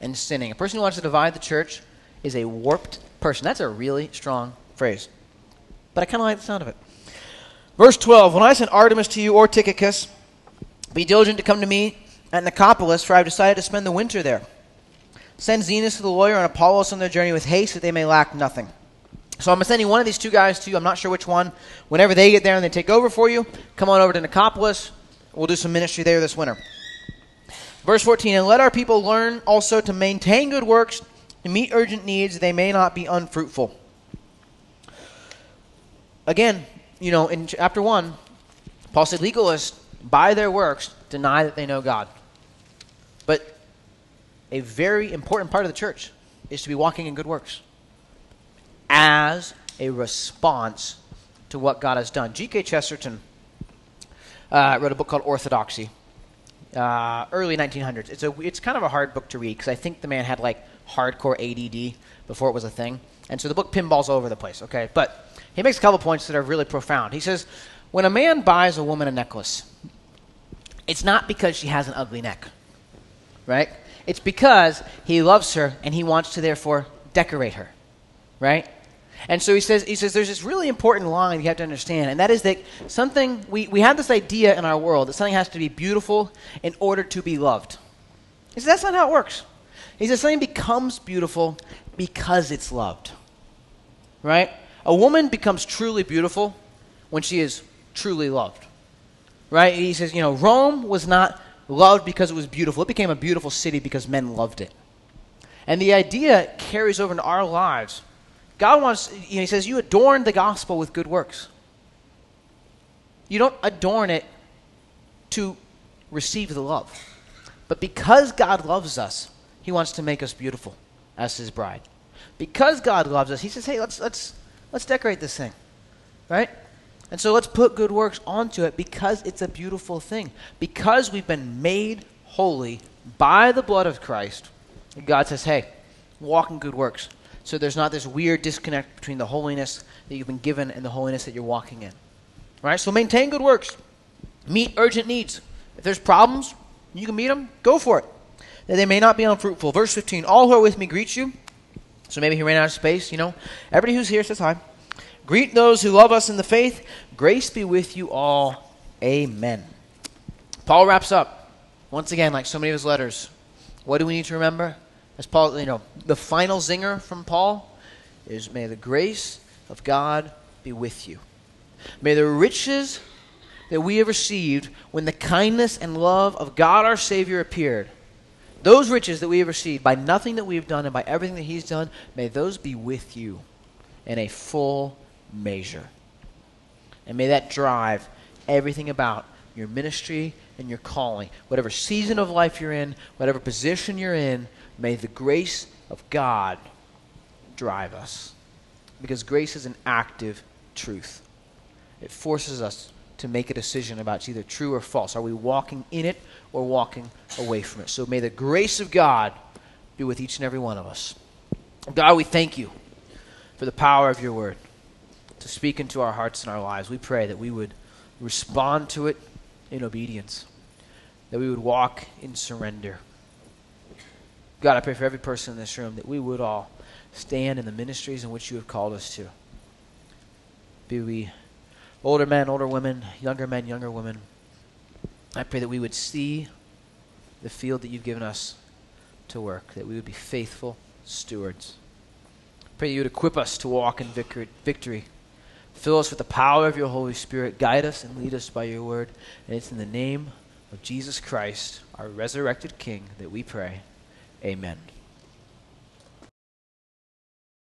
Speaker 1: and sinning. A person who wants to divide the church is a warped person. That's a really strong phrase. But I kind of like the sound of it. Verse 12 When I send Artemas to you or Tychicus, be diligent to come to me at Nicopolis, for I have decided to spend the winter there. Send Zenas to the lawyer and Apollos on their journey with haste, that they may lack nothing. So I'm sending one of these two guys to you. I'm not sure which one. Whenever they get there and they take over for you, come on over to Nicopolis. We'll do some ministry there this winter. Verse 14 And let our people learn also to maintain good works, to meet urgent needs, they may not be unfruitful. Again, you know, in chapter 1, Paul said legalists, by their works, deny that they know God. But a very important part of the church is to be walking in good works as a response to what God has done. G.K. Chesterton uh, wrote a book called Orthodoxy, uh, early 1900s. It's, a, it's kind of a hard book to read because I think the man had like hardcore ADD before it was a thing. And so the book pinballs all over the place, okay? But he makes a couple points that are really profound. He says, when a man buys a woman a necklace, it's not because she has an ugly neck, right? It's because he loves her and he wants to therefore decorate her, right? And so he says, he says there's this really important line you have to understand, and that is that something, we, we have this idea in our world that something has to be beautiful in order to be loved. He says, that's not how it works. He says, something becomes beautiful because it's loved. Right? A woman becomes truly beautiful when she is truly loved. Right? He says, you know, Rome was not loved because it was beautiful, it became a beautiful city because men loved it. And the idea carries over into our lives God wants, you know, He says, you adorn the gospel with good works. You don't adorn it to receive the love. But because God loves us, He wants to make us beautiful as His bride. Because God loves us, He says, hey, let's, let's, let's decorate this thing. Right? And so let's put good works onto it because it's a beautiful thing. Because we've been made holy by the blood of Christ, God says, hey, walk in good works so there's not this weird disconnect between the holiness that you've been given and the holiness that you're walking in. Right? So maintain good works. Meet urgent needs. If there's problems, you can meet them, go for it. That they may not be unfruitful. Verse 15 All who are with me greet you. So maybe he ran out of space, you know. Everybody who's here says hi. Greet those who love us in the faith. Grace be with you all. Amen. Paul wraps up, once again, like so many of his letters. What do we need to remember? As Paul, you know, the final zinger from Paul is may the grace of God be with you. May the riches that we have received when the kindness and love of God our Savior appeared, those riches that we have received by nothing that we have done and by everything that He's done, may those be with you in a full measure. And may that drive everything about your ministry and your calling. Whatever season of life you're in, whatever position you're in, May the grace of God drive us. Because grace is an active truth. It forces us to make a decision about it's either true or false. Are we walking in it or walking away from it? So may the grace of God be with each and every one of us. God, we thank you for the power of your word to speak into our hearts and our lives. We pray that we would respond to it in obedience, that we would walk in surrender. God, I pray for every person in this room that we would all stand in the ministries in which you have called us to. Be we older men, older women, younger men, younger women. I pray that we would see the field that you've given us to work, that we would be faithful stewards. Pray you would equip us to walk in victory. Fill us with the power of your Holy Spirit. Guide us and lead us by your word. And it's in the name of Jesus Christ, our resurrected King, that we pray. Amen.